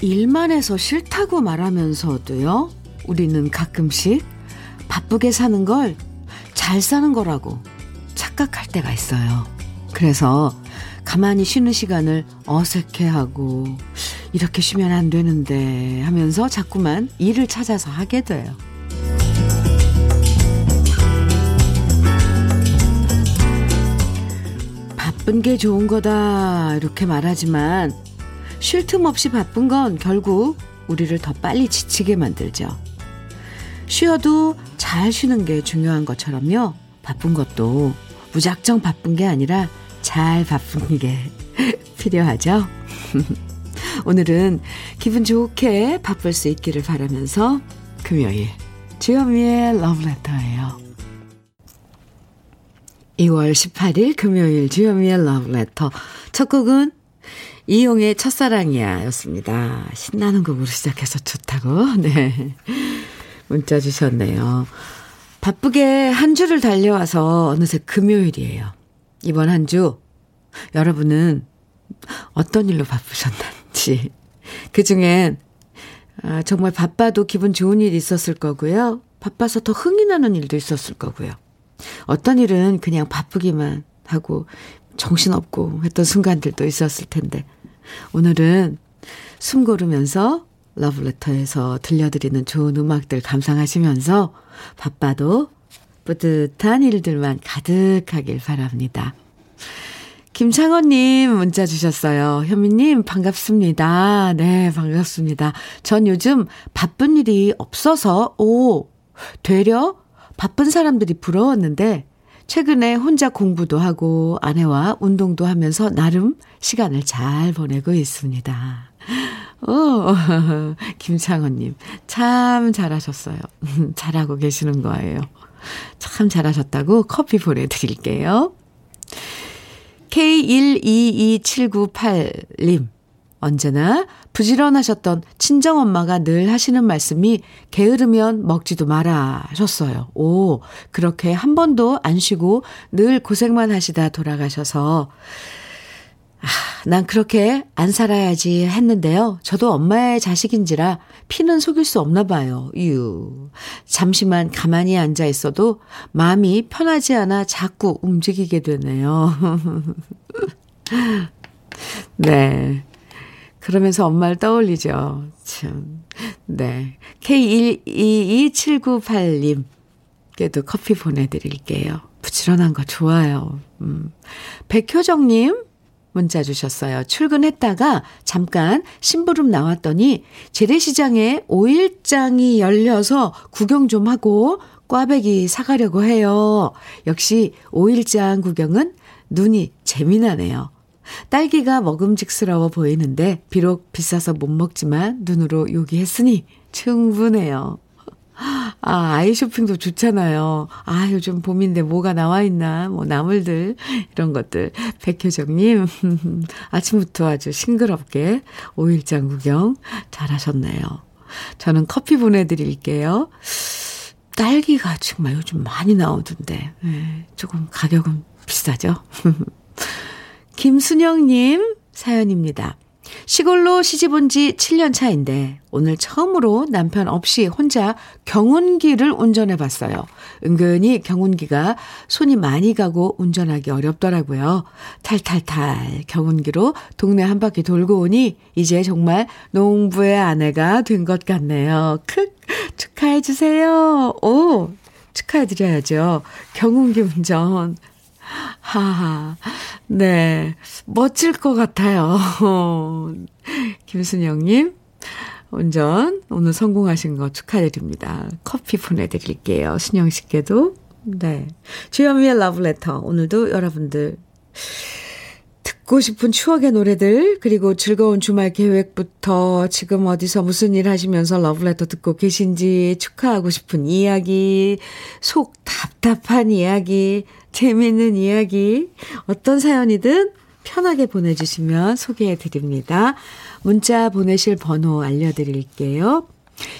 일만 해서 싫다고 말하면서도요, 우리는 가끔씩 바쁘게 사는 걸 잘 사는 거라고 착각할 때가 있어요. 그래서 가만히 쉬는 시간을 어색해하고 이렇게 쉬면 안 되는데 하면서 자꾸만 일을 찾아서 하게 돼요. 바쁜 게 좋은 거다 이렇게 말하지만 쉴 틈 없이 바쁜 건 결국 우리를 더 빨리 지치게 만들죠. 쉬어도 잘 쉬는 게 중요한 것처럼요. 바쁜 것도 무작정 바쁜 게 아니라 잘 바쁜 게 필요하죠. 오늘은 기분 좋게 바쁠 수 있기를 바라면서 금요일 주현미의 러브레터예요. 2월 18일 금요일 주현미의 러브레터 첫 곡은 이용의 첫사랑이야 였습니다. 신나는 곡으로 시작해서 좋다고 네 문자 주셨네요. 바쁘게 한 주를 달려와서 어느새 금요일이에요. 이번 한 주 여러분은 어떤 일로 바쁘셨는지 그 중엔 아, 정말 바빠도 기분 좋은 일이 있었을 거고요. 바빠서 더 흥이 나는 일도 있었을 거고요. 어떤 일은 그냥 바쁘기만 하고 정신없고 했던 순간들도 있었을 텐데 오늘은 숨 고르면서 러브레터에서 들려드리는 좋은 음악들 감상하시면서 바빠도 뿌듯한 일들만 가득하길 바랍니다. 김창원님 문자 주셨어요. 현미님 반갑습니다. 네, 반갑습니다. 전 요즘 바쁜 일이 없어서, 오, 되려 바쁜 사람들이 부러웠는데, 최근에 혼자 공부도 하고 아내와 운동도 하면서 나름 시간을 잘 보내고 있습니다. 오, 김창원님, 참 잘하셨어요. 잘하고 계시는 거예요. 참 잘하셨다고 커피 보내드릴게요. K122798님, 언제나 부지런하셨던 친정엄마가 늘 하시는 말씀이 게으르면 먹지도 마라 하셨어요. 오, 그렇게 한 번도 안 쉬고 늘 고생만 하시다 돌아가셔서 아, 난 그렇게 안 살아야지 했는데요. 저도 엄마의 자식인지라 피는 속일 수 없나 봐요. 유. 잠시만 가만히 앉아 있어도 마음이 편하지 않아 자꾸 움직이게 되네요. 네. 그러면서 엄마를 떠올리죠. 참. 네. K122798님 께도 커피 보내드릴게요. 부지런한 거 좋아요. 음. 백효정님, 문자 주셨어요. 출근했다가 잠깐 심부름 나왔더니 재래시장에 오일장이 열려서 구경 좀 하고 꽈배기 사가려고 해요. 역시 오일장 구경은 눈이 재미나네요. 딸기가 먹음직스러워 보이는데 비록 비싸서 못 먹지만 눈으로 요기했으니 충분해요. 아, 아이 쇼핑도 좋잖아요. 아, 요즘 봄인데 뭐가 나와 있나, 뭐, 나물들, 이런 것들. 백효정 님, 아침부터 아주 싱그럽게 오일장 구경 잘하셨네요. 저는 커피 보내 드릴게요. 딸기가 정말 요즘 많이 나오던데, 네, 조금 가격은 비싸죠? 김순영님 사연입니다. 시골로 시집 온 지 7년 차인데 오늘 처음으로 남편 없이 혼자 경운기를 운전해 봤어요. 은근히 경운기가 손이 많이 가고 운전하기 어렵더라고요. 탈탈탈 경운기로 동네 한 바퀴 돌고 오니 이제 정말 농부의 아내가 된 것 같네요. 크 축하해 주세요. 오 축하해 드려야죠. 경운기 운전. 하하. 네. 멋질 것 같아요. 김순영님, 운전 오늘 성공하신 거 축하드립니다. 커피 보내드릴게요. 순영 씨께도. 네. 주현미의 러브레터. 오늘도 여러분들 듣고 싶은 추억의 노래들, 그리고 즐거운 주말 계획부터 지금 어디서 무슨 일 하시면서 러브레터 듣고 계신지 축하하고 싶은 이야기, 속 답답한 이야기, 재미있는 이야기, 어떤 사연이든 편하게 보내주시면 소개해 드립니다. 문자 보내실 번호 알려드릴게요.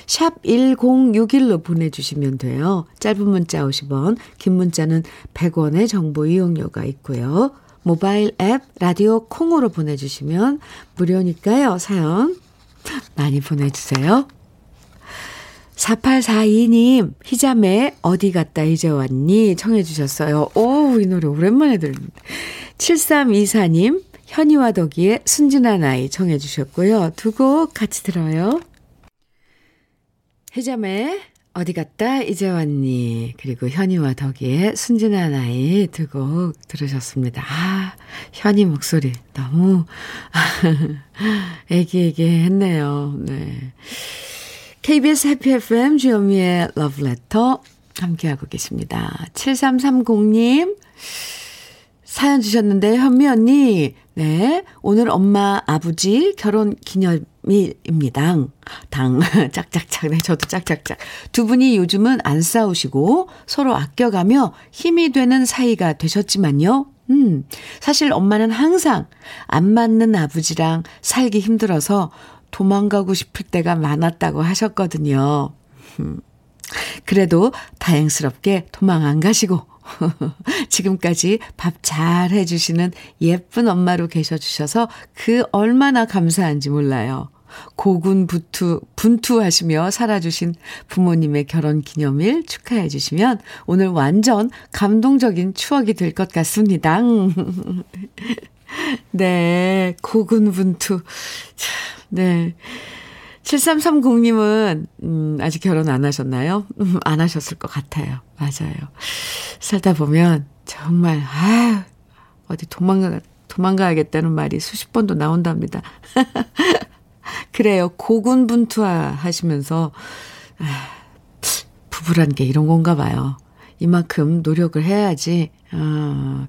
샵 1061로 보내주시면 돼요. 짧은 문자 50원, 긴 문자는 100원의 정보 이용료가 있고요. 모바일 앱 라디오 콩으로 보내주시면 무료니까요. 사연 많이 보내주세요. 4842님, 희자매, 어디 갔다 이제 왔니? 청해주셨어요. 오, 이 노래 오랜만에 들립니다. 7324님, 현이와 덕이의 순진한 아이 청해주셨고요. 두 곡 같이 들어요. 희자매, 어디 갔다 이제 왔니? 그리고 현이와 덕이의 순진한 아이 두 곡 들으셨습니다. 아, 현이 목소리 너무 애기애기 했네요. 네. KBS 해피 FM 주현미의 러브레터 함께하고 계십니다. 7330님 사연 주셨는데 현미 언니 네 오늘 엄마 아버지 결혼 기념일입니다. 당 짝짝짝 네 저도 짝짝짝 두 분이 요즘은 안 싸우시고 서로 아껴가며 힘이 되는 사이가 되셨지만요. 음 사실 엄마는 항상 안 맞는 아버지랑 살기 힘들어서 도망가고 싶을 때가 많았다고 하셨거든요. 음, 그래도 다행스럽게 도망 안 가시고 지금까지 밥 잘 해주시는 예쁜 엄마로 계셔주셔서 그 얼마나 감사한지 몰라요. 고군분투, 분투하시며 살아주신 부모님의 결혼 기념일 축하해 주시면 오늘 완전 감동적인 추억이 될 것 같습니다. 네, 고군분투. 네. 7330님은, 음, 아직 결혼 안 하셨나요? 음, 안 하셨을 것 같아요. 맞아요. 살다 보면, 정말, 아 어디 도망가, 도망가야겠다는 말이 수십 번도 나온답니다. 그래요. 고군분투하 하시면서, 아, 부부란 게 이런 건가 봐요. 이만큼 노력을 해야지, 어,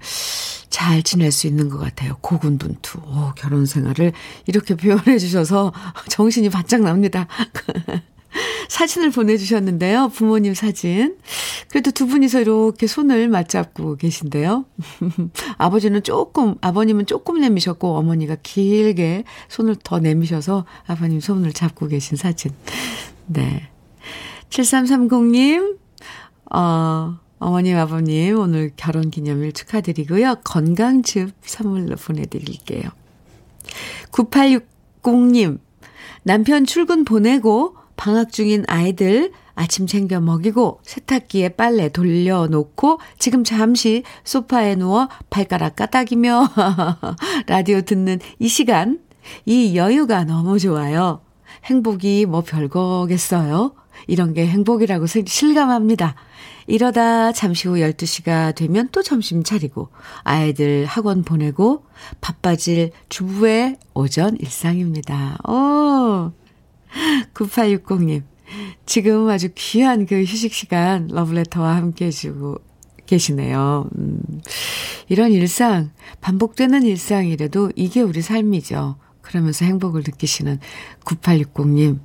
잘 지낼 수 있는 것 같아요. 고군분투. 오, 결혼 생활을 이렇게 표현해 주셔서 정신이 바짝 납니다. 사진을 보내주셨는데요. 부모님 사진. 그래도 두 분이서 이렇게 손을 맞잡고 계신데요. 아버지는 조금, 아버님은 조금 내미셨고, 어머니가 길게 손을 더 내미셔서 아버님 손을 잡고 계신 사진. 네. 7330님, 어, 어머님, 아버님, 오늘 결혼 기념일 축하드리고요. 건강즙 선물로 보내드릴게요. 9860님, 남편 출근 보내고 방학 중인 아이들 아침 챙겨 먹이고 세탁기에 빨래 돌려놓고 지금 잠시 소파에 누워 발가락 까닥이며 라디오 듣는 이 시간, 이 여유가 너무 좋아요. 행복이 뭐 별거겠어요? 이런 게 행복이라고 실감합니다. 이러다 잠시 후 12시가 되면 또 점심 차리고 아이들 학원 보내고 바빠질 주부의 오전 일상입니다. 오! 9860님. 지금 아주 귀한 그 휴식 시간 러브레터와 함께 해주고 계시네요. 음, 이런 일상, 반복되는 일상이라도 이게 우리 삶이죠. 그러면서 행복을 느끼시는 9860님,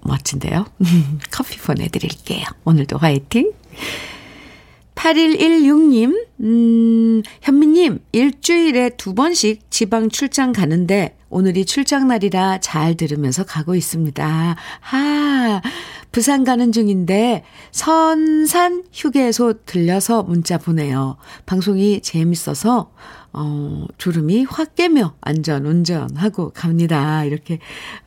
멋진데요? 커피 보내드릴게요. 오늘도 화이팅! 8116님, 음, 현미님, 일주일에 두 번씩 지방 출장 가는데 오늘이 출장 날이라 잘 들으면서 가고 있습니다. 하, 부산 가는 중인데 선산 휴게소 들려서 문자 보내요. 방송이 재밌어서 어, 졸음이 확 깨며 안전 운전하고 갑니다. 이렇게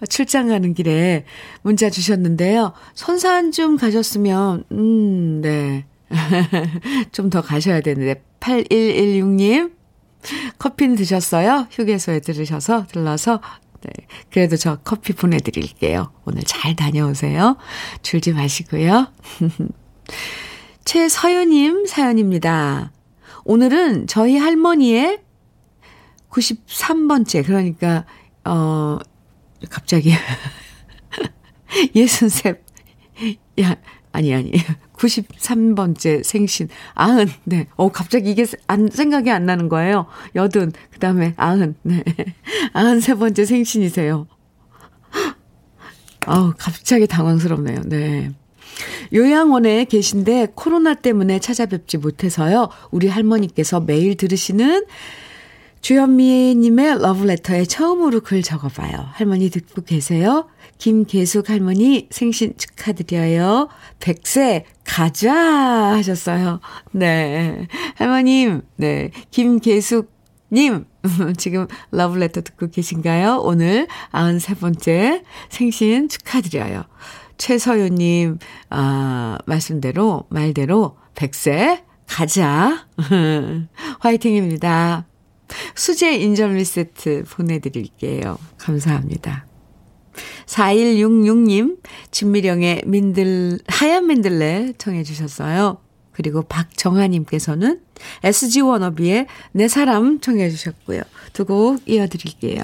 출장 가는 길에 문자 주셨는데요. 선산 좀 가셨으면 음, 네. 좀 더 가셔야 되는데 8116님 커피는 드셨어요? 휴게소에 들으셔서 들러서 네. 그래도 저 커피 보내드릴게요. 오늘 잘 다녀오세요. 줄지 마시고요. 최서연님 사연입니다. 오늘은 저희 할머니의 93번째, 그러니까, 어, 갑자기, 예순셋, 야, 아니, 아니. 93번째 생신, 아흔, 네. 어, 갑자기 이게 안, 생각이 안 나는 거예요. 여든, 그 다음에 아흔, 네. 아흔 세 번째 생신이세요. 아우, 갑자기 당황스럽네요. 네. 요양원에 계신데 코로나 때문에 찾아뵙지 못해서요. 우리 할머니께서 매일 들으시는 주현미님의 러브레터에 처음으로 글 적어봐요. 할머니 듣고 계세요? 김계숙 할머니 생신 축하드려요. 100세 가자 하셨어요. 네. 할머님, 네. 김계숙 님, 지금 러브레터 듣고 계신가요? 오늘 93번째 생신 축하드려요. 최서윤님, 아, 말씀대로, 말대로, 백세, 가자. 화이팅입니다. 수제 인절미 세트 보내드릴게요. 감사합니다. 4166님, 진미령의 민들, 하얀 민들레 청해주셨어요. 그리고 박정아님께서는 SG 워너비의 내 사람 청해주셨고요. 두 곡 이어드릴게요.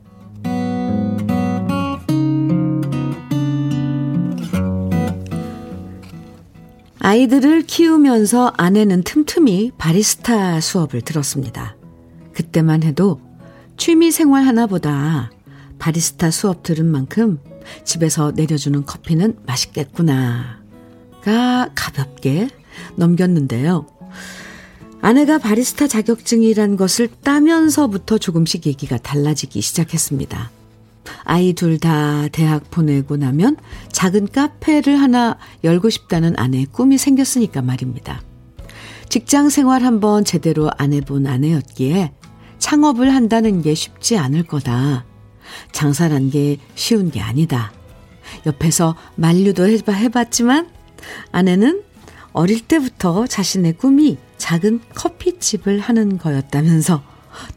아이들을 키우면서 아내는 틈틈이 바리스타 수업을 들었습니다. 그때만 해도 취미 생활 하나보다 바리스타 수업 들은 만큼 집에서 내려주는 커피는 맛있겠구나가 가볍게 넘겼는데요. 아내가 바리스타 자격증이란 것을 따면서부터 조금씩 얘기가 달라지기 시작했습니다. 아이 둘 다 대학 보내고 나면 작은 카페를 하나 열고 싶다는 아내의 꿈이 생겼으니까 말입니다. 직장 생활 한번 제대로 안 해본 아내였기에 창업을 한다는 게 쉽지 않을 거다. 장사란 게 쉬운 게 아니다. 옆에서 만류도 해봤지만 아내는 어릴 때부터 자신의 꿈이 작은 커피집을 하는 거였다면서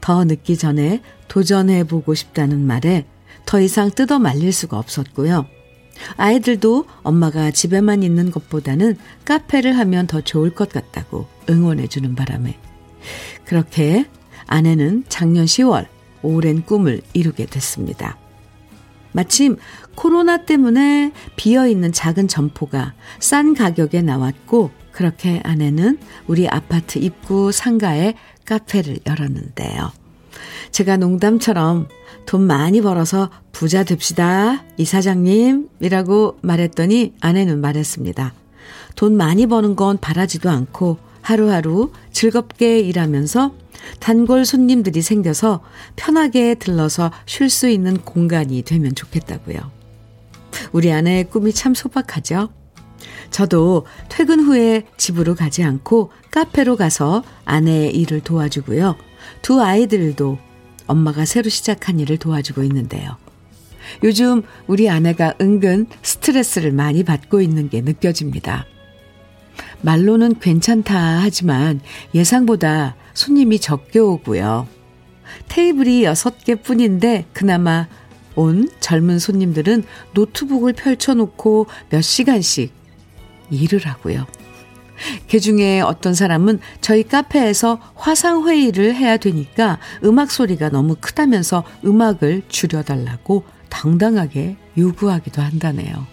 더 늦기 전에 도전해보고 싶다는 말에 더 이상 뜯어 말릴 수가 없었고요. 아이들도 엄마가 집에만 있는 것보다는 카페를 하면 더 좋을 것 같다고 응원해주는 바람에 그렇게 아내는 작년 10월 오랜 꿈을 이루게 됐습니다. 마침 코로나 때문에 비어있는 작은 점포가 싼 가격에 나왔고 그렇게 아내는 우리 아파트 입구 상가에 카페를 열었는데요. 제가 농담처럼 돈 많이 벌어서 부자 됩시다. 이사장님 이라고 말했더니 아내는 말했습니다. 돈 많이 버는 건 바라지도 않고 하루하루 즐겁게 일하면서 단골 손님들이 생겨서 편하게 들러서 쉴 수 있는 공간이 되면 좋겠다고요. 우리 아내의 꿈이 참 소박하죠? 저도 퇴근 후에 집으로 가지 않고 카페로 가서 아내의 일을 도와주고요. 두 아이들도 엄마가 새로 시작한 일을 도와주고 있는데요. 요즘 우리 아내가 은근 스트레스를 많이 받고 있는 게 느껴집니다. 말로는 괜찮다 하지만 예상보다 손님이 적게 오고요. 테이블이 6개 뿐인데 그나마 온 젊은 손님들은 노트북을 펼쳐놓고 몇 시간씩 일을 하고요. 그 중에 어떤 사람은 저희 카페에서 화상회의를 해야 되니까 음악 소리가 너무 크다면서 음악을 줄여달라고 당당하게 요구하기도 한다네요.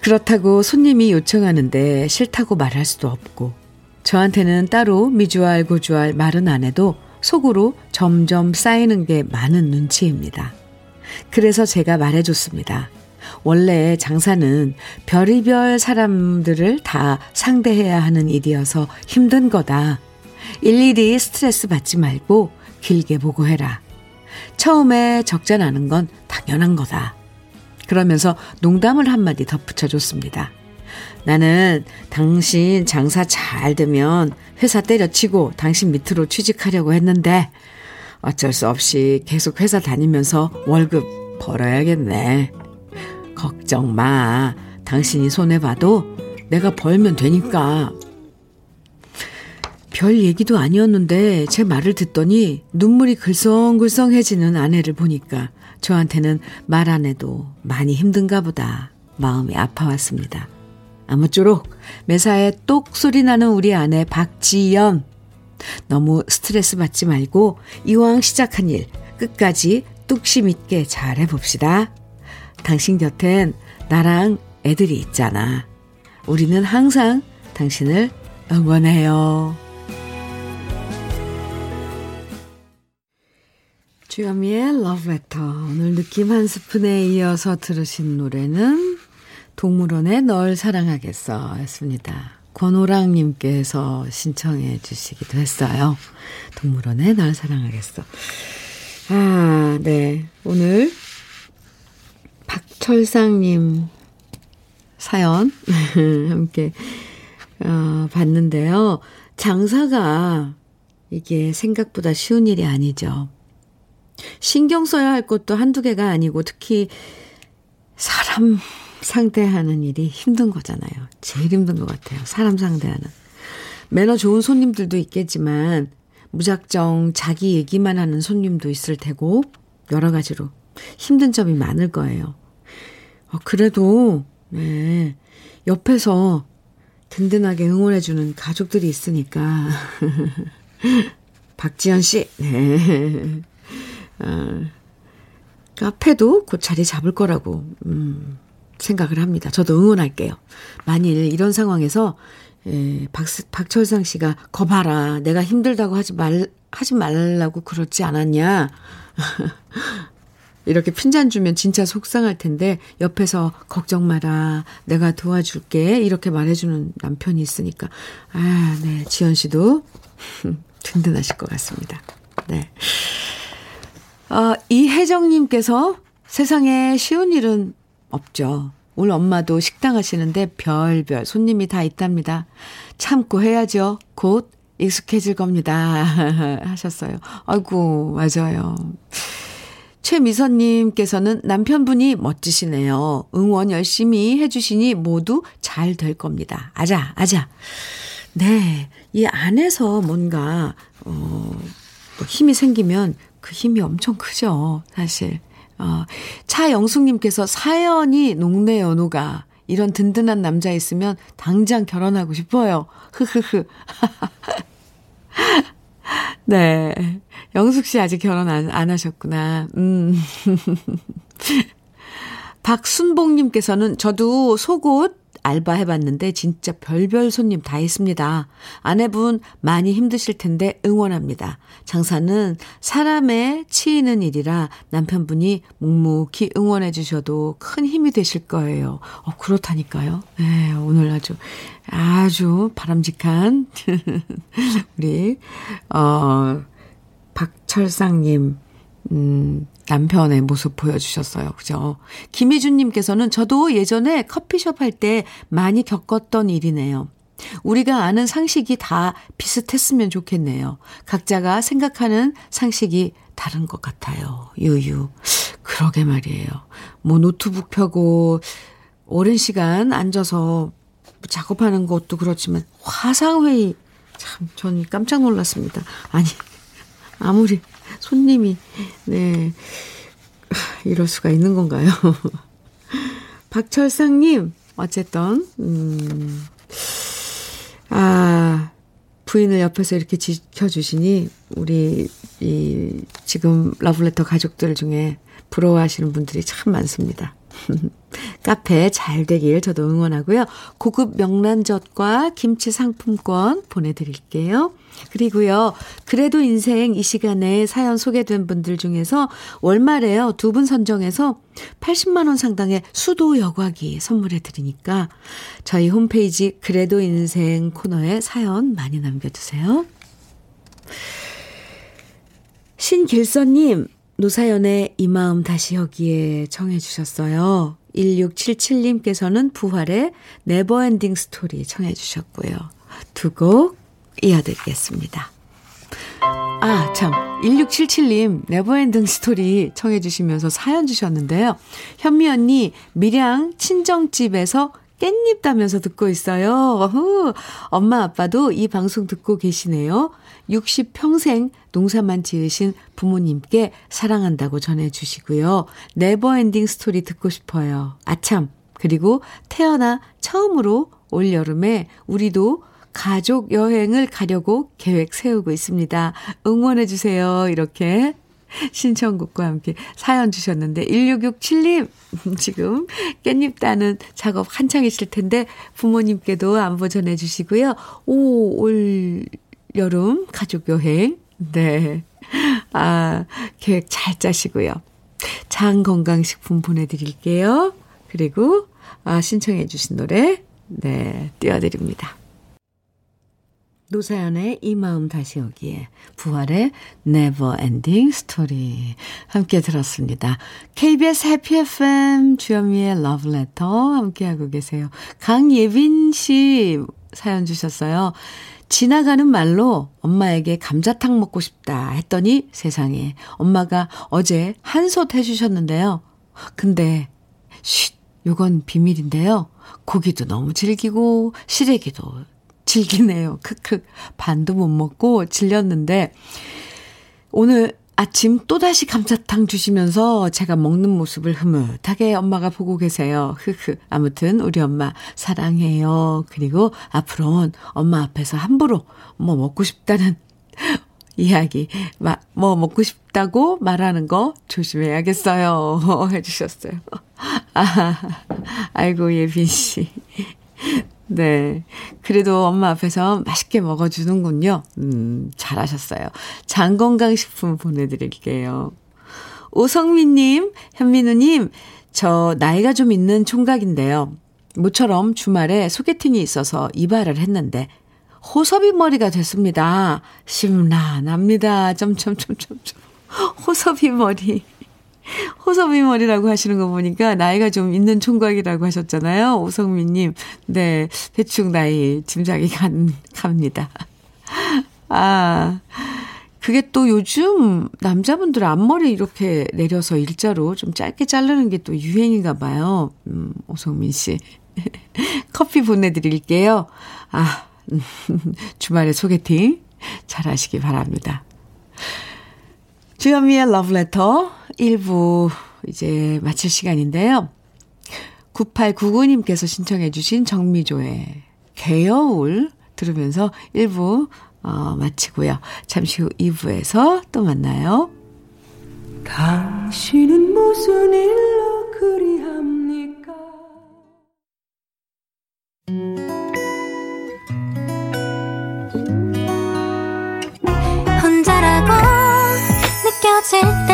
그렇다고 손님이 요청하는데 싫다고 말할 수도 없고, 저한테는 따로 미주알 고주알 말은 안 해도 속으로 점점 쌓이는 게 많은 눈치입니다. 그래서 제가 말해줬습니다. 원래 장사는 별의별 사람들을 다 상대해야 하는 일이어서 힘든 거다. 일일이 스트레스 받지 말고 길게 보고 해라. 처음에 적자 나는 건 당연한 거다. 그러면서 농담을 한마디 덧붙여줬습니다. 나는 당신 장사 잘 되면 회사 때려치고 당신 밑으로 취직하려고 했는데 어쩔 수 없이 계속 회사 다니면서 월급 벌어야겠네. 걱정 마. 당신이 손해봐도 내가 벌면 되니까. 별 얘기도 아니었는데 제 말을 듣더니 눈물이 글썽글썽해지는 아내를 보니까 저한테는 말 안 해도 많이 힘든가 보다 마음이 아파왔습니다. 아무쪼록 매사에 똑 소리 나는 우리 아내 박지연. 너무 스트레스 받지 말고 이왕 시작한 일 끝까지 뚝심 있게 잘 해봅시다. 당신 곁엔 나랑 애들이 있잖아. 우리는 항상 당신을 응원해요. 주현미의 러브레터. 오늘 느낌 한 스푼에 이어서 들으신 노래는 동물원의 널 사랑하겠어 였습니다. 권호랑님께서 신청해 주시기도 했어요. 동물원의 널 사랑하겠어. 아, 네. 오늘 박 철상님 사연 함께 어, 봤는데요. 장사가 이게 생각보다 쉬운 일이 아니죠. 신경 써야 할 것도 한두 개가 아니고 특히 사람 상대하는 일이 힘든 거잖아요. 제일 힘든 것 같아요. 사람 상대하는. 매너 좋은 손님들도 있겠지만 무작정 자기 얘기만 하는 손님도 있을 테고 여러 가지로 힘든 점이 많을 거예요. 어, 그래도 네, 옆에서 든든하게 응원해주는 가족들이 있으니까 박지연 씨, 네. 어, 카페도 곧 자리 잡을 거라고 음, 생각을 합니다. 저도 응원할게요. 만일 이런 상황에서 예, 박, 박철상 씨가 거 봐라 내가 힘들다고 하지 말 하지 말라고 그렇지 않았냐 이렇게 핀잔 주면 진짜 속상할 텐데 옆에서 걱정 마라 내가 도와줄게 이렇게 말해주는 남편이 있으니까 아 네 지연 씨도 든든하실 것 같습니다. 네. 어, 이혜정님께서 세상에 쉬운 일은 없죠. 우리 엄마도 식당 하시는데 별별 손님이 다 있답니다. 참고 해야죠. 곧 익숙해질 겁니다. 하셨어요. 아이고, 맞아요. 최미선님께서는 남편분이 멋지시네요. 응원 열심히 해주시니 모두 잘 될 겁니다. 아자, 아자. 네. 이 안에서 뭔가, 어, 힘이 생기면 그 힘이 엄청 크죠. 사실. 어, 차영숙님께서 사연이 녹네연우가 이런 든든한 남자 있으면 당장 결혼하고 싶어요. 흐흐흐. 네. 영숙 씨 아직 결혼 안, 안 하셨구나. 음. 박순봉님께서는 저도 속옷 알바 해봤는데 진짜 별별 손님 다 있습니다. 아내분 많이 힘드실 텐데 응원합니다. 장사는 사람에 치이는 일이라 남편분이 묵묵히 응원해 주셔도 큰 힘이 되실 거예요. 어, 그렇다니까요. 네, 오늘 아주, 아주 바람직한 우리, 어, 박철상님, 음, 남편의 모습 보여주셨어요. 그죠? 김희준님께서는 저도 예전에 커피숍 할 때 많이 겪었던 일이네요. 우리가 아는 상식이 다 비슷했으면 좋겠네요. 각자가 생각하는 상식이 다른 것 같아요. 유유. 그러게 말이에요. 뭐 노트북 펴고 오랜 시간 앉아서 작업하는 것도 그렇지만 화상회의 참 저는 깜짝 놀랐습니다. 아니 아무리 손님이, 네. 이럴 수가 있는 건가요? 박철상님, 어쨌든, 음, 아, 부인을 옆에서 이렇게 지켜주시니, 우리, 이, 지금 러블레터 가족들 중에 부러워하시는 분들이 참 많습니다. 카페 잘 되길 저도 응원하고요. 고급 명란젓과 김치 상품권 보내드릴게요. 그리고요, 그래도 인생 이 시간에 사연 소개된 분들 중에서 월말에요, 두 분 선정해서 80만원 상당의 수도 여과기 선물해 드리니까 저희 홈페이지 그래도 인생 코너에 사연 많이 남겨주세요. 신길선님, 노사연의 이 마음 다시 여기에 청해 주셨어요. 1677님께서는 부활의 Never Ending Story 청해 주셨고요. 두 곡 이어드리겠습니다. 아, 참. 1677님, Never Ending Story 청해 주시면서 사연 주셨는데요. 현미 언니, 밀양 친정집에서 깻잎 따면서 듣고 있어요. 어후, 엄마 아빠도 이 방송 듣고 계시네요. 60평생 농사만 지으신 부모님께 사랑한다고 전해주시고요. Never Ending Story 듣고 싶어요. 아참. 그리고 태어나 처음으로 올 여름에 우리도 가족 여행을 가려고 계획 세우고 있습니다. 응원해주세요. 이렇게 신청곡과 함께 사연 주셨는데 1667님 지금 깻잎 따는 작업 한창이실 텐데 부모님께도 안부 전해 주시고요. 오, 올 여름 가족 여행 네. 아, 계획 잘 짜시고요. 장 건강식품 보내드릴게요. 그리고, 아, 신청해주신 노래, 네, 띄워드립니다. 노사연의 이 마음 다시 오기에 부활의 Never Ending Story 함께 들었습니다. KBS 해피 FM 주현미의 Love Letter 함께하고 계세요. 강예빈 씨 사연 주셨어요. 지나가는 말로 엄마에게 감자탕 먹고 싶다 했더니 세상에 엄마가 어제 한솥 해주셨는데요. 근데 쉿, 요건 비밀인데요. 고기도 너무 질기고 시래기도 질기네요. 크크 반도 못 먹고 질렸는데 오늘 아침 또다시 감자탕 주시면서 제가 먹는 모습을 흐뭇하게 엄마가 보고 계세요. 흐흐. 아무튼 우리 엄마 사랑해요. 그리고 앞으로는 엄마 앞에서 함부로 뭐 먹고 싶다는 이야기, 뭐 먹고 싶다고 말하는 거 조심해야겠어요. 해주셨어요. 아, 아이고, 예빈 씨. 네. 그래도 엄마 앞에서 맛있게 먹어주는군요. 음, 잘하셨어요. 장건강식품 보내드릴게요. 오성민님, 현민우님, 저 나이가 좀 있는 총각인데요. 모처럼 주말에 소개팅이 있어서 이발을 했는데, 호섭이 머리가 됐습니다. 심란합니다. 점점점점점. 호섭이 머리. 호섭이 머리라고 하시는 거 보니까 나이가 좀 있는 총각이라고 하셨잖아요. 오성민님. 네. 대충 나이 짐작이 간, 갑니다. 아. 그게 또 요즘 남자분들 앞머리 이렇게 내려서 일자로 좀 짧게 자르는 게 또 유행인가 봐요. 음, 오성민 씨. 커피 보내드릴게요. 아, 주말에 소개팅 잘 하시기 바랍니다. 주현미의 러브레터 1부 이제 마칠 시간인데요. 9899님께서 신청해 주신 정미조의 개여울 들으면서 1부 어, 마치고요. 잠시 후 2부에서 또 만나요. 당신은 무슨 일로 그리합니까? 혼자라고 느껴질 때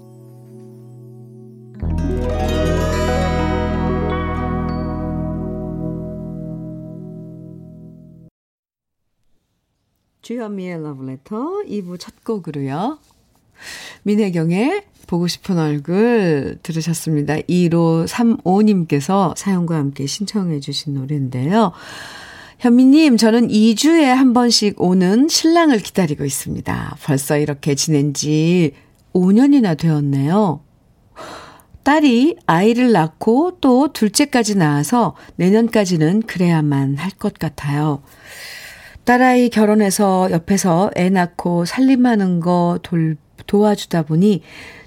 주현미의 러브레터 2부 첫 곡으로요. 민혜경의 보고 싶은 얼굴 들으셨습니다. 1535님께서 사연과 함께 신청해 주신 노래인데요. 현미님, 저는 2주에 한 번씩 오는 신랑을 기다리고 있습니다. 벌써 이렇게 지낸 지 5년이나 되었네요. 딸이 아이를 낳고 또 둘째까지 낳아서 내년까지는 그래야만 할 것 같아요. 딸아이 결혼해서 옆에서 애 낳고 살림하는 거 돌, 도와주다 보니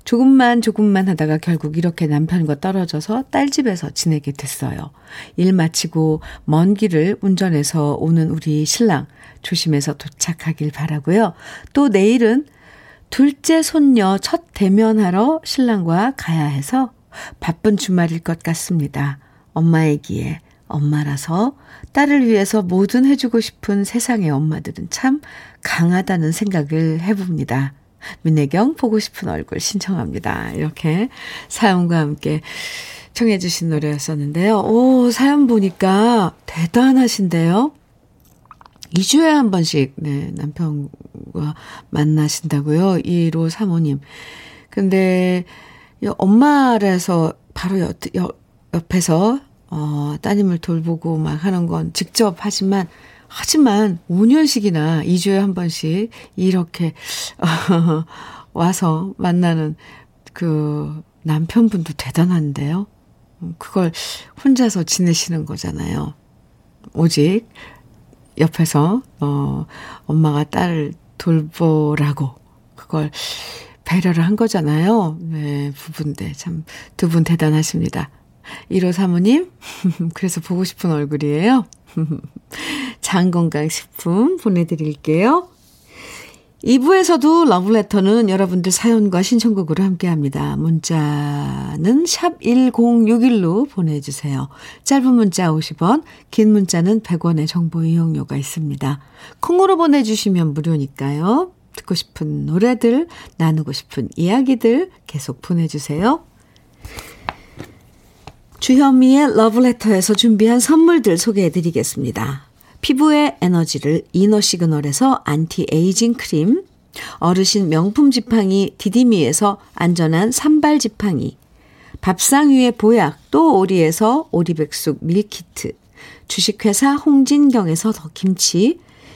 조금만 조금만 하다가 결국 이렇게 남편과 떨어져서 딸 집에서 지내게 됐어요. 일 마치고 먼 길을 운전해서 오는 우리 신랑 조심해서 도착하길 바라고요. 또 내일은 둘째 손녀 첫 대면하러 신랑과 가야 해서 바쁜 주말일 것 같습니다. 엄마이기에 엄마라서 딸을 위해서 뭐든 해주고 싶은 세상의 엄마들은 참 강하다는 생각을 해봅니다. 민혜경 보고 싶은 얼굴 신청합니다. 이렇게 사연과 함께 청해 주신 노래였었는데요. 오, 사연 보니까 대단하신데요. 2주에 한 번씩, 네, 남편과 만나신다고요. 1호 사모님. 근데, 엄마라서 바로 옆, 옆, 옆에서 어, 따님을 돌보고 막 하는 건 직접 하지만, 하지만 5년씩이나 2주에 한 번씩 이렇게, 어, 와서 만나는 그 남편분도 대단한데요. 그걸 혼자서 지내시는 거잖아요. 오직 옆에서, 어, 엄마가 딸을 돌보라고 그걸 배려를 한 거잖아요. 네, 부부인데 참 두 분 대단하십니다. 1호 사모님, 그래서 보고 싶은 얼굴이에요. 장건강식품 보내드릴게요. 2부에서도 러브레터는 여러분들 사연과 신청곡으로 함께합니다. 문자는 샵 1061로 보내주세요. 짧은 문자 50원, 긴 문자는 100원의 정보 이용료가 있습니다. 콩으로 보내주시면 무료니까요. 듣고 싶은 노래들, 나누고 싶은 이야기들 계속 보내주세요. 주현미의 러브레터에서 준비한 선물들 소개해드리겠습니다. 피부의 에너지를 이너 시그널에서 안티에이징 크림, 어르신 명품 지팡이 디디미에서 안전한 삼발 지팡이, 밥상 위의 보약 또 오리에서 오리백숙 밀키트, 주식회사 홍진경에서 더 김치,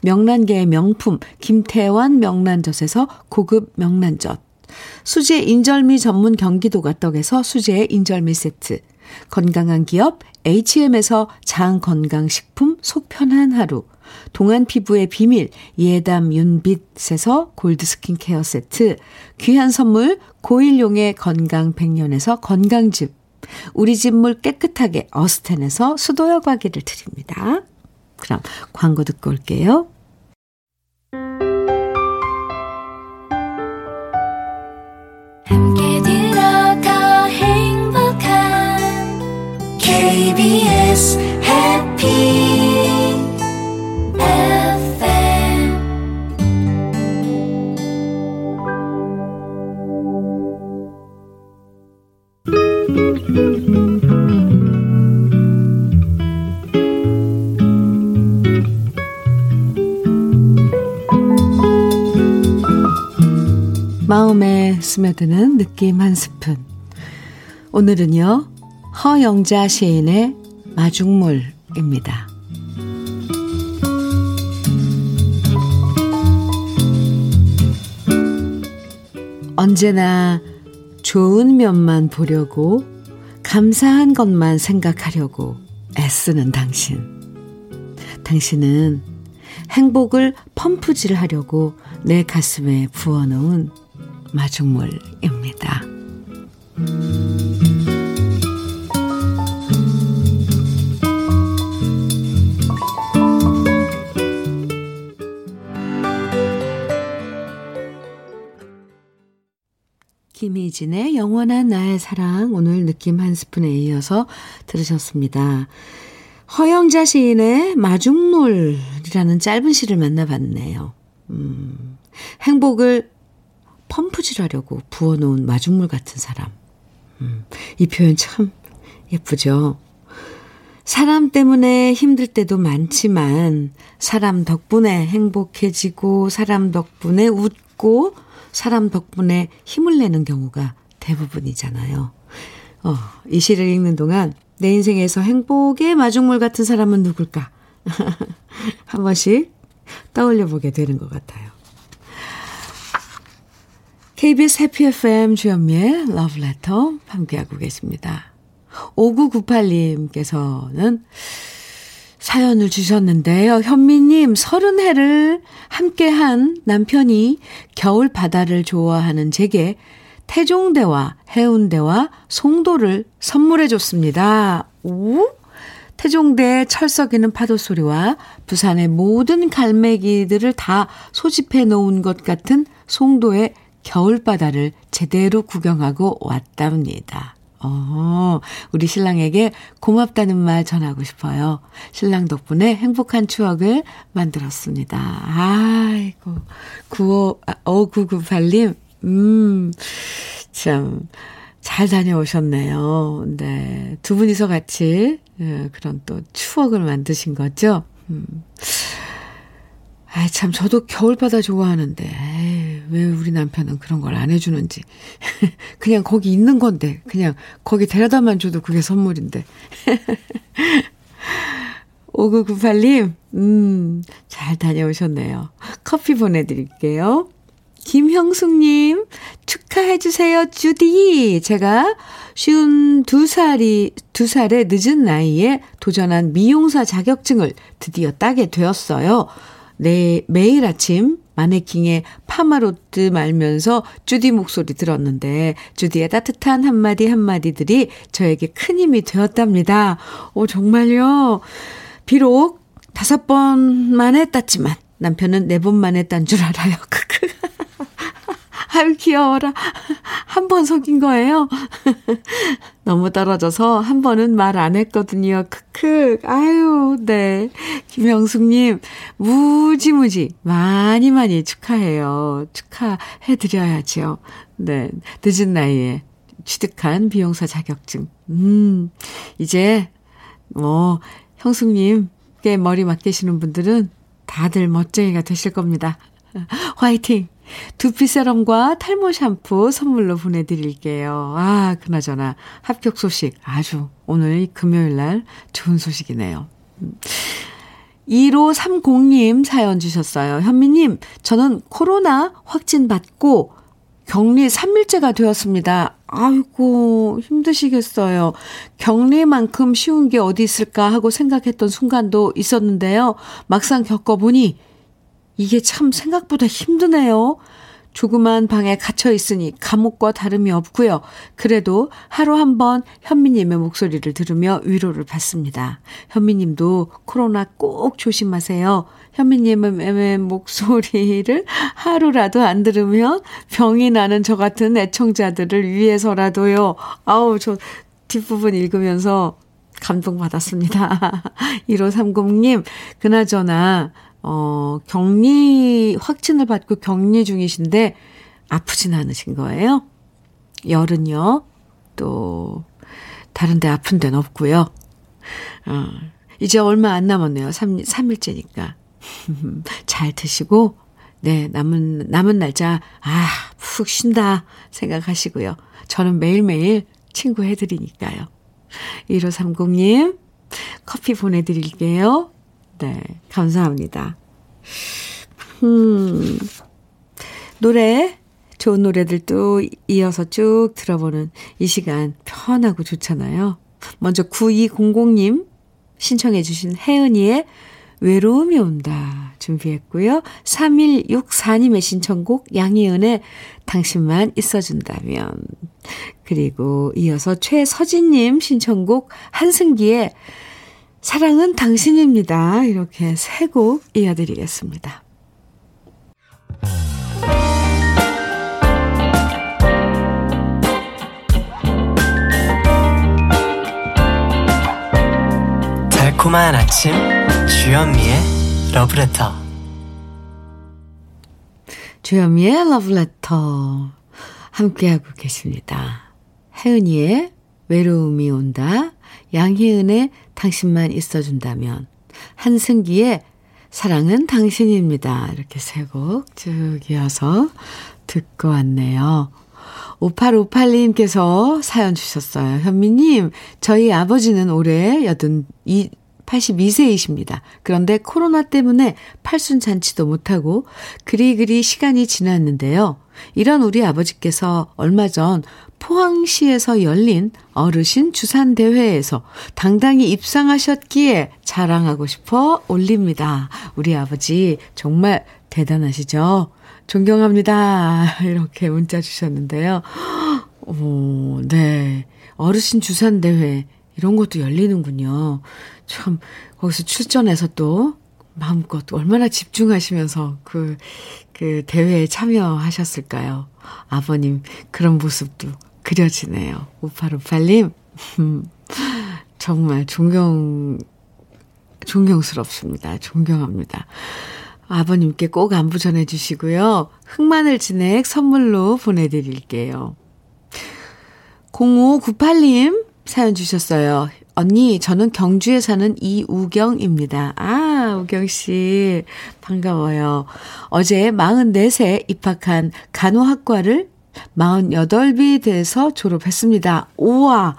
명란계의 명품 김태환 명란젓에서 고급 명란젓, 수제 인절미 전문 경기도가 떡에서 수제 인절미 세트, 건강한 기업 HM에서 장 건강식품 속편한 하루, 동안 피부의 비밀 예담 윤빛에서 골드 스킨케어 세트, 귀한 선물 고일용의 건강 백년에서 건강즙, 우리 집 물 깨끗하게 어스텐에서 수도 여 과기를 드립니다. 그럼 광고 듣고 올게요. KBS 스며드는 느낌 한 스푼. 오늘은요, 허영자 시인의 마중물입니다. 언제나 좋은 면만 보려고, 감사한 것만 생각하려고 애쓰는 당신. 당신은 행복을 펌프질 하려고 내 가슴에 부어놓은 마중물입니다. 김희진의 영원한 나의 사랑 오늘 느낌 한 스푼에 이어서 들으셨습니다. 허영자 시인의 마중물이라는 짧은 시를 만나봤네요. 음, 행복을 펌프질하려고 부어놓은 마중물 같은 사람. 음, 이 표현 참 예쁘죠? 사람 때문에 힘들 때도 많지만, 사람 덕분에 행복해지고, 사람 덕분에 웃고, 사람 덕분에 힘을 내는 경우가 대부분이잖아요. 어, 이 시를 읽는 동안 내 인생에서 행복의 마중물 같은 사람은 누굴까? 한 번씩 떠올려 보게 되는 것 같아요. KBS 해피 FM 주현미의 러브레터 함께하고 계십니다. 5998님께서는 사연을 주셨는데요. 현미님, 서른 해를 함께한 남편이 겨울 바다를 좋아하는 제게 태종대와 해운대와 송도를 선물해 줬습니다. 오? 태종대 철썩이는 파도 소리와 부산의 모든 갈매기들을 다 소집해 놓은 것 같은 송도의 겨울바다를 제대로 구경하고 왔답니다. 어, 우리 신랑에게 고맙다는 말 전하고 싶어요. 신랑 덕분에 행복한 추억을 만들었습니다. 아이고, 95, 5998님, 음, 참, 잘 다녀오셨네요. 네. 두 분이서 같이 예, 그런 또 추억을 만드신 거죠. 음. 아, 참, 저도 겨울바다 좋아하는데, 왜 우리 남편은 그런 걸 안 해주는지. 그냥 거기 있는 건데, 그냥 거기 데려다만 줘도 그게 선물인데. 5998님, 음, 잘 다녀오셨네요. 커피 보내드릴게요. 김형숙님, 축하해주세요, 주디. 제가 쉬운 두 살이, 두 살의 늦은 나이에 도전한 미용사 자격증을 드디어 따게 되었어요. 네, 매일 아침 마네킹에 파마로트 말면서 주디 목소리 들었는데 주디의 따뜻한 한마디 한마디들이 저에게 큰 힘이 되었답니다. 오, 정말요. 비록 다섯 번 만에 땄지만 남편은 네 번 만에 딴 줄 알아요. 크크. 아유, 귀여워라. 한 번 속인 거예요. 너무 떨어져서 한 번은 말 안 했거든요. 크크. 아유, 네. 김영숙님, 무지무지 많이 많이 축하해요. 축하해드려야죠. 네. 늦은 나이에 취득한 비용사 자격증. 음, 이제, 뭐, 형숙님께 머리 맡기시는 분들은 다들 멋쟁이가 되실 겁니다. 화이팅! 두피 세럼과 탈모 샴푸 선물로 보내드릴게요. 아, 그나저나 합격 소식 아주 오늘 금요일 날 좋은 소식이네요. 1530님 사연 주셨어요. 현미님, 저는 코로나 확진 받고 격리 3일째가 되었습니다. 아이고, 힘드시겠어요. 격리만큼 쉬운 게 어디 있을까 하고 생각했던 순간도 있었는데요. 막상 겪어보니 이게 참 생각보다 힘드네요. 조그만 방에 갇혀 있으니 감옥과 다름이 없고요. 그래도 하루 한 번 현미님의 목소리를 들으며 위로를 받습니다. 현미님도 코로나 꼭 조심하세요. 현미님의 목소리를 하루라도 안 들으면 병이 나는 저 같은 애청자들을 위해서라도요. 아우, 저 뒷부분 읽으면서 감동받았습니다. 1530님, 그나저나, 어, 격리, 확진을 받고 격리 중이신데 아프진 않으신 거예요? 열은요, 또, 다른 데 아픈 데는 없고요. 어, 이제 얼마 안 남았네요. 3, 3일째니까. 잘 드시고, 네, 남은, 남은 날짜, 아, 푹 쉰다 생각하시고요. 저는 매일매일 친구 해드리니까요. 1530님, 커피 보내드릴게요. 네, 감사합니다. 음, 노래, 좋은 노래들도 이어서 쭉 들어보는 이 시간 편하고 좋잖아요. 먼저 9200님 신청해 주신 혜은이의 외로움이 온다 준비했고요. 3164님의 신청곡 양희은의 당신만 있어준다면 그리고 이어서 최서진님 신청곡 한승기의 사랑은 당신입니다. 이렇게 세 곡 이어드리겠습니다. 달콤한 아침 주현미의 러브레터 주현미의 러브레터 함께하고 계십니다. 혜은이의 외로움이 온다 양희은의 당신만 있어준다면, 한승기의 사랑은 당신입니다. 이렇게 세곡쭉 이어서 듣고 왔네요. 5858님께서 사연 주셨어요. 현미님, 저희 아버지는 올해 여든 82세이십니다. 그런데 코로나 때문에 팔순잔치도 못하고 그리그리 시간이 지났는데요. 이런 우리 아버지께서 얼마 전 포항시에서 열린 어르신 주산 대회에서 당당히 입상하셨기에 자랑하고 싶어 올립니다. 우리 아버지 정말 대단하시죠? 존경합니다. 이렇게 문자 주셨는데요. 오, 네. 어르신 주산 대회 이런 것도 열리는군요. 참 거기서 출전해서 또 마음껏 얼마나 집중하시면서 그, 그 대회에 참여하셨을까요? 아버님 그런 모습도 그려지네요. 5858님, 정말 존경, 존경스럽습니다. 존경합니다. 아버님께 꼭 안부 전해주시고요. 흑마늘 진액 선물로 보내드릴게요. 0598님 사연 주셨어요. 언니, 저는 경주에 사는 이우경입니다. 아, 우경씨. 반가워요. 어제 44세 입학한 간호학과를 48비 돼서 졸업했습니다. 우와!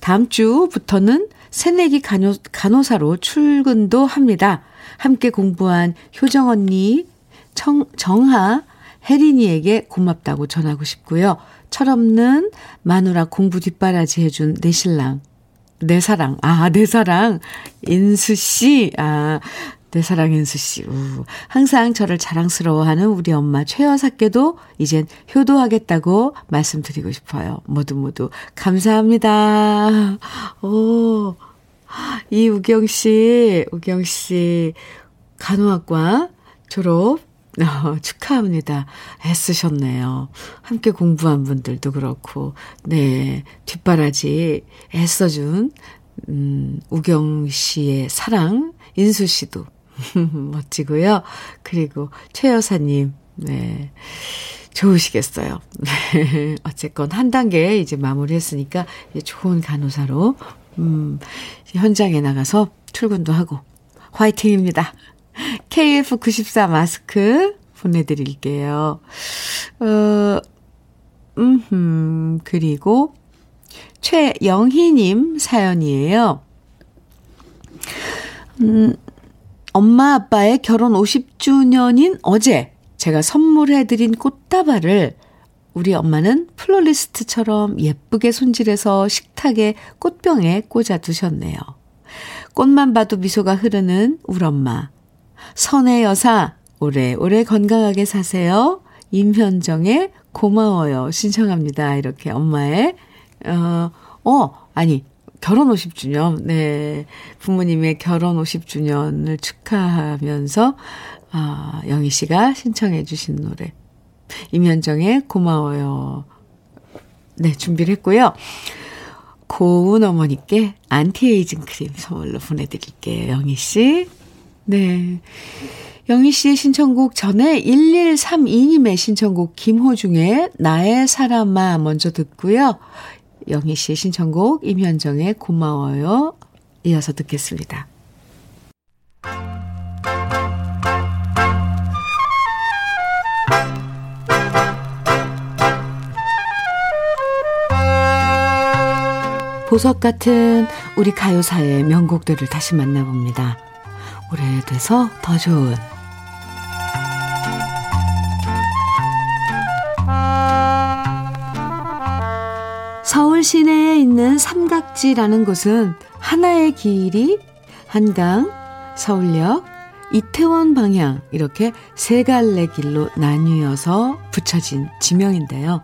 다음 주부터는 새내기 간호, 간호사로 출근도 합니다. 함께 공부한 효정 언니, 청, 정하, 혜린이에게 고맙다고 전하고 싶고요. 철없는 마누라 공부 뒷바라지 해준 내 신랑, 내 사랑, 아, 내 사랑, 인수씨, 아, 내 사랑 인수씨. 우. 항상 저를 자랑스러워하는 우리 엄마 최여사께도 이젠 효도하겠다고 말씀드리고 싶어요. 모두 모두 감사합니다. 오, 이 우경 씨, 우경 씨, 간호학과 졸업 어, 축하합니다. 애쓰셨네요. 함께 공부한 분들도 그렇고, 네, 뒷바라지 애써준, 음, 우경 씨의 사랑, 인수 씨도 멋지고요. 그리고 최 여사님, 네, 좋으시겠어요. 네, 어쨌건 한 단계 이제 마무리했으니까, 이제 좋은 간호사로, 음, 현장에 나가서 출근도 하고, 화이팅입니다. KF94 마스크 보내드릴게요. 어, 음, 그리고 최영희님 사연이에요. 음, 엄마 아빠의 결혼 50주년인 어제 제가 선물해드린 꽃다발을 우리 엄마는 플로리스트처럼 예쁘게 손질해서 식탁에 꽃병에 꽂아 두셨네요. 꽃만 봐도 미소가 흐르는 우리 엄마. 선의 여사, 오래오래 건강하게 사세요. 임현정의 고마워요. 신청합니다. 이렇게 엄마의, 어, 어, 아니, 결혼 50주년, 네. 부모님의 결혼 50주년을 축하하면서, 아, 영희 씨가 신청해 주신 노래. 임현정의 고마워요. 네, 준비를 했고요. 고운 어머니께 안티에이징 크림 선물로 보내드릴게요, 영희 씨. 네. 영희 씨의 신청곡 전에 1132님의 신청곡 김호중의 나의 사람아 먼저 듣고요. 영희 씨의 신청곡 임현정의 고마워요. 이어서 듣겠습니다. 보석 같은 우리 가요사의 명곡들을 다시 만나봅니다. 오래돼서 더 좋은 서울 시내에 있는 삼각지라는 곳은 하나의 길이 한강, 서울역, 이태원 방향 이렇게 세 갈래 길로 나뉘어서 붙여진 지명인데요.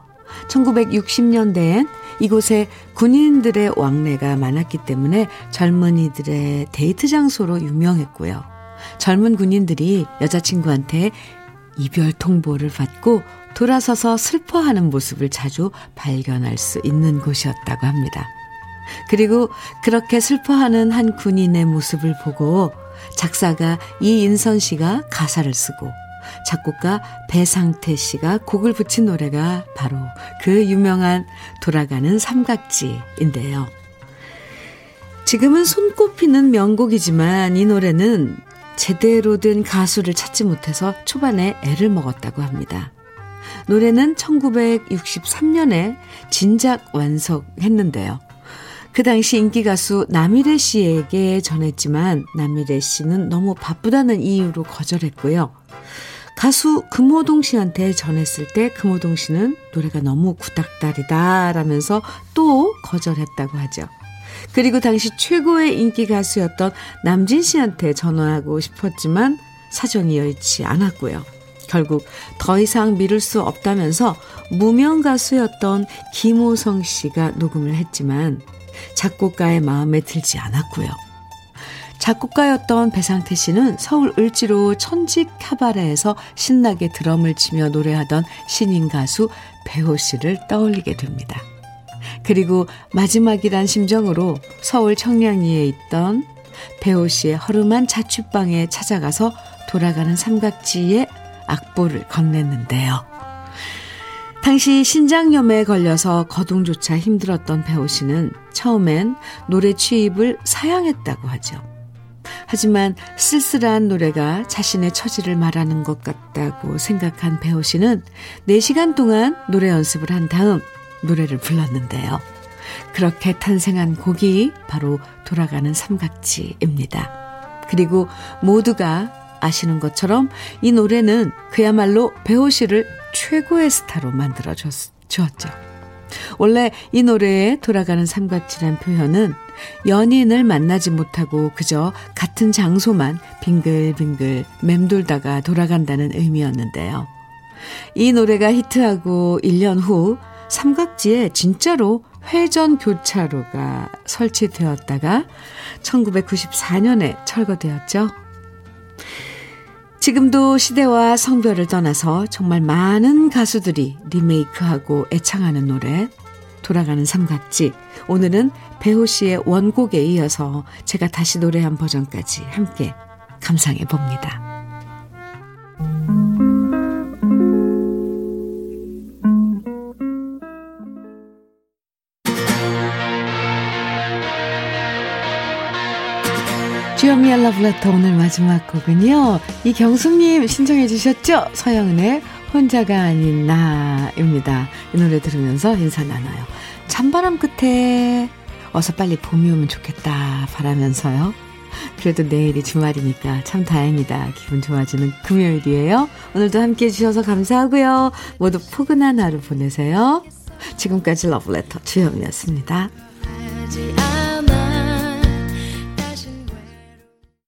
1960년대엔 이곳에 군인들의 왕래가 많았기 때문에 젊은이들의 데이트 장소로 유명했고요. 젊은 군인들이 여자친구한테 이별 통보를 받고 돌아서서 슬퍼하는 모습을 자주 발견할 수 있는 곳이었다고 합니다. 그리고 그렇게 슬퍼하는 한 군인의 모습을 보고 작사가 이인선 씨가 가사를 쓰고 작곡가 배상태 씨가 곡을 붙인 노래가 바로 그 유명한 돌아가는 삼각지인데요. 지금은 손꼽히는 명곡이지만 이 노래는 제대로 된 가수를 찾지 못해서 초반에 애를 먹었다고 합니다. 노래는 1963년에 진작 완성했는데요. 그 당시 인기 가수 남일애 씨에게 전했지만 남일애 씨는 너무 바쁘다는 이유로 거절했고요. 가수 금호동 씨한테 전했을 때 금호동 씨는 노래가 너무 구닥다리다 라면서 또 거절했다고 하죠. 그리고 당시 최고의 인기 가수였던 남진 씨한테 전화하고 싶었지만 사정이 여의치 않았고요. 결국 더 이상 미룰 수 없다면서 무명 가수였던 김호성 씨가 녹음을 했지만 작곡가의 마음에 들지 않았고요. 작곡가였던 배상태 씨는 서울 을지로 천직 카바레에서 신나게 드럼을 치며 노래하던 신인 가수 배호 씨를 떠올리게 됩니다. 그리고 마지막이란 심정으로 서울 청량리에 있던 배호 씨의 허름한 자취방에 찾아가서 돌아가는 삼각지에 악보를 건넸는데요. 당시 신장염에 걸려서 거동조차 힘들었던 배우 씨는 처음엔 노래 취입을 사양했다고 하죠. 하지만 쓸쓸한 노래가 자신의 처지를 말하는 것 같다고 생각한 배우 씨는 4시간 동안 노래 연습을 한 다음 노래를 불렀는데요. 그렇게 탄생한 곡이 바로 돌아가는 삼각지입니다. 그리고 모두가 아시는 것처럼 이 노래는 그야말로 배우 씨를 최고의 스타로 만들어 주었죠. 원래 이 노래에 돌아가는 삼각지란 표현은 연인을 만나지 못하고 그저 같은 장소만 빙글빙글 맴돌다가 돌아간다는 의미였는데요. 이 노래가 히트하고 1년 후 삼각지에 진짜로 회전 교차로가 설치되었다가 1994년에 철거되었죠. 지금도 시대와 성별을 떠나서 정말 많은 가수들이 리메이크하고 애창하는 노래 돌아가는 삼각지 오늘은 배호 씨의 원곡에 이어서 제가 다시 노래한 버전까지 함께 감상해 봅니다. 주현미의 러브레터 오늘 마지막 곡은요. 이경숙님 신청해 주셨죠? 서영은의 혼자가 아닌 나입니다. 이 노래 들으면서 인사 나눠요. 찬바람 끝에 어서 빨리 봄이 오면 좋겠다 바라면서요. 그래도 내일이 주말이니까 참 다행이다. 기분 좋아지는 금요일이에요. 오늘도 함께 해주셔서 감사하고요. 모두 포근한 하루 보내세요. 지금까지 러브레터 주현미였습니다.